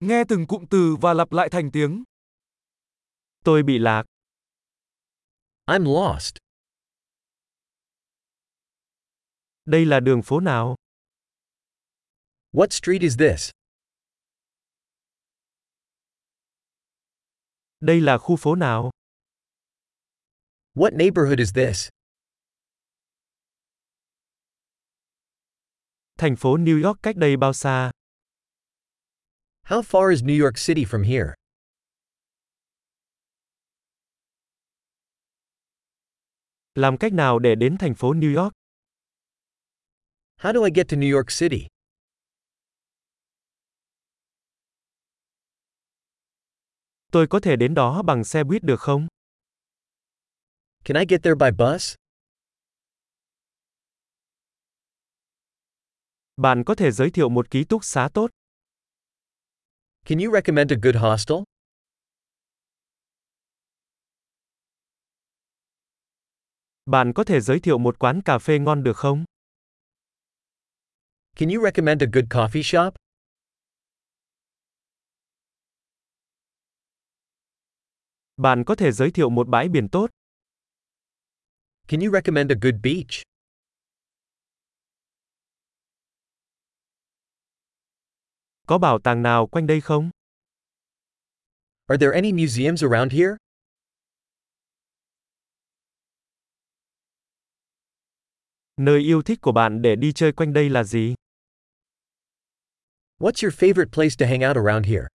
Nghe từng cụm từ và lặp lại thành tiếng. Tôi bị lạc. I'm lost. Đây là đường phố nào? What street is this? Đây là khu phố nào? What neighborhood is this? Thành phố New York cách đây bao xa? How far is New York City from here? Làm cách nào để đến thành phố New York? How do I get to New York City? Tôi có thể đến đó bằng xe buýt được không? Can I get there by bus? Bạn có thể giới thiệu một ký túc xá tốt. Can you recommend a good hostel? Bạn có thể giới thiệu một quán cà phê ngon được không? Can you recommend a good coffee shop? Bạn có thể giới thiệu một bãi biển tốt. Can you recommend a good beach? Có bảo tàng nào quanh đây không? Are there any museums around here? Nơi yêu thích của bạn để đi chơi quanh đây là gì? What's your favorite place to hang out around here?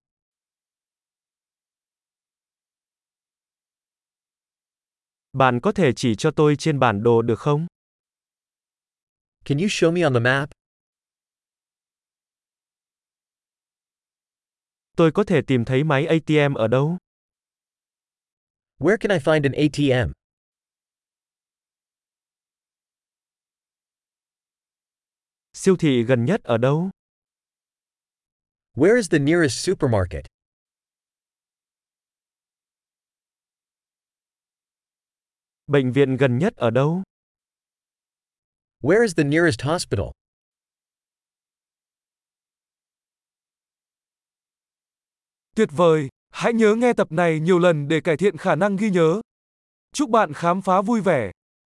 Bạn có thể chỉ cho tôi trên bản đồ được không? Can you show me on the map? Tôi có thể tìm thấy máy ATM ở đâu? Where can I find an ATM? Siêu thị gần nhất ở đâu? Where is the nearest supermarket? Bệnh viện gần nhất ở đâu? Where is the nearest hospital? Tuyệt vời! Hãy nhớ nghe tập này nhiều lần để cải thiện khả năng ghi nhớ. Chúc bạn khám phá vui vẻ!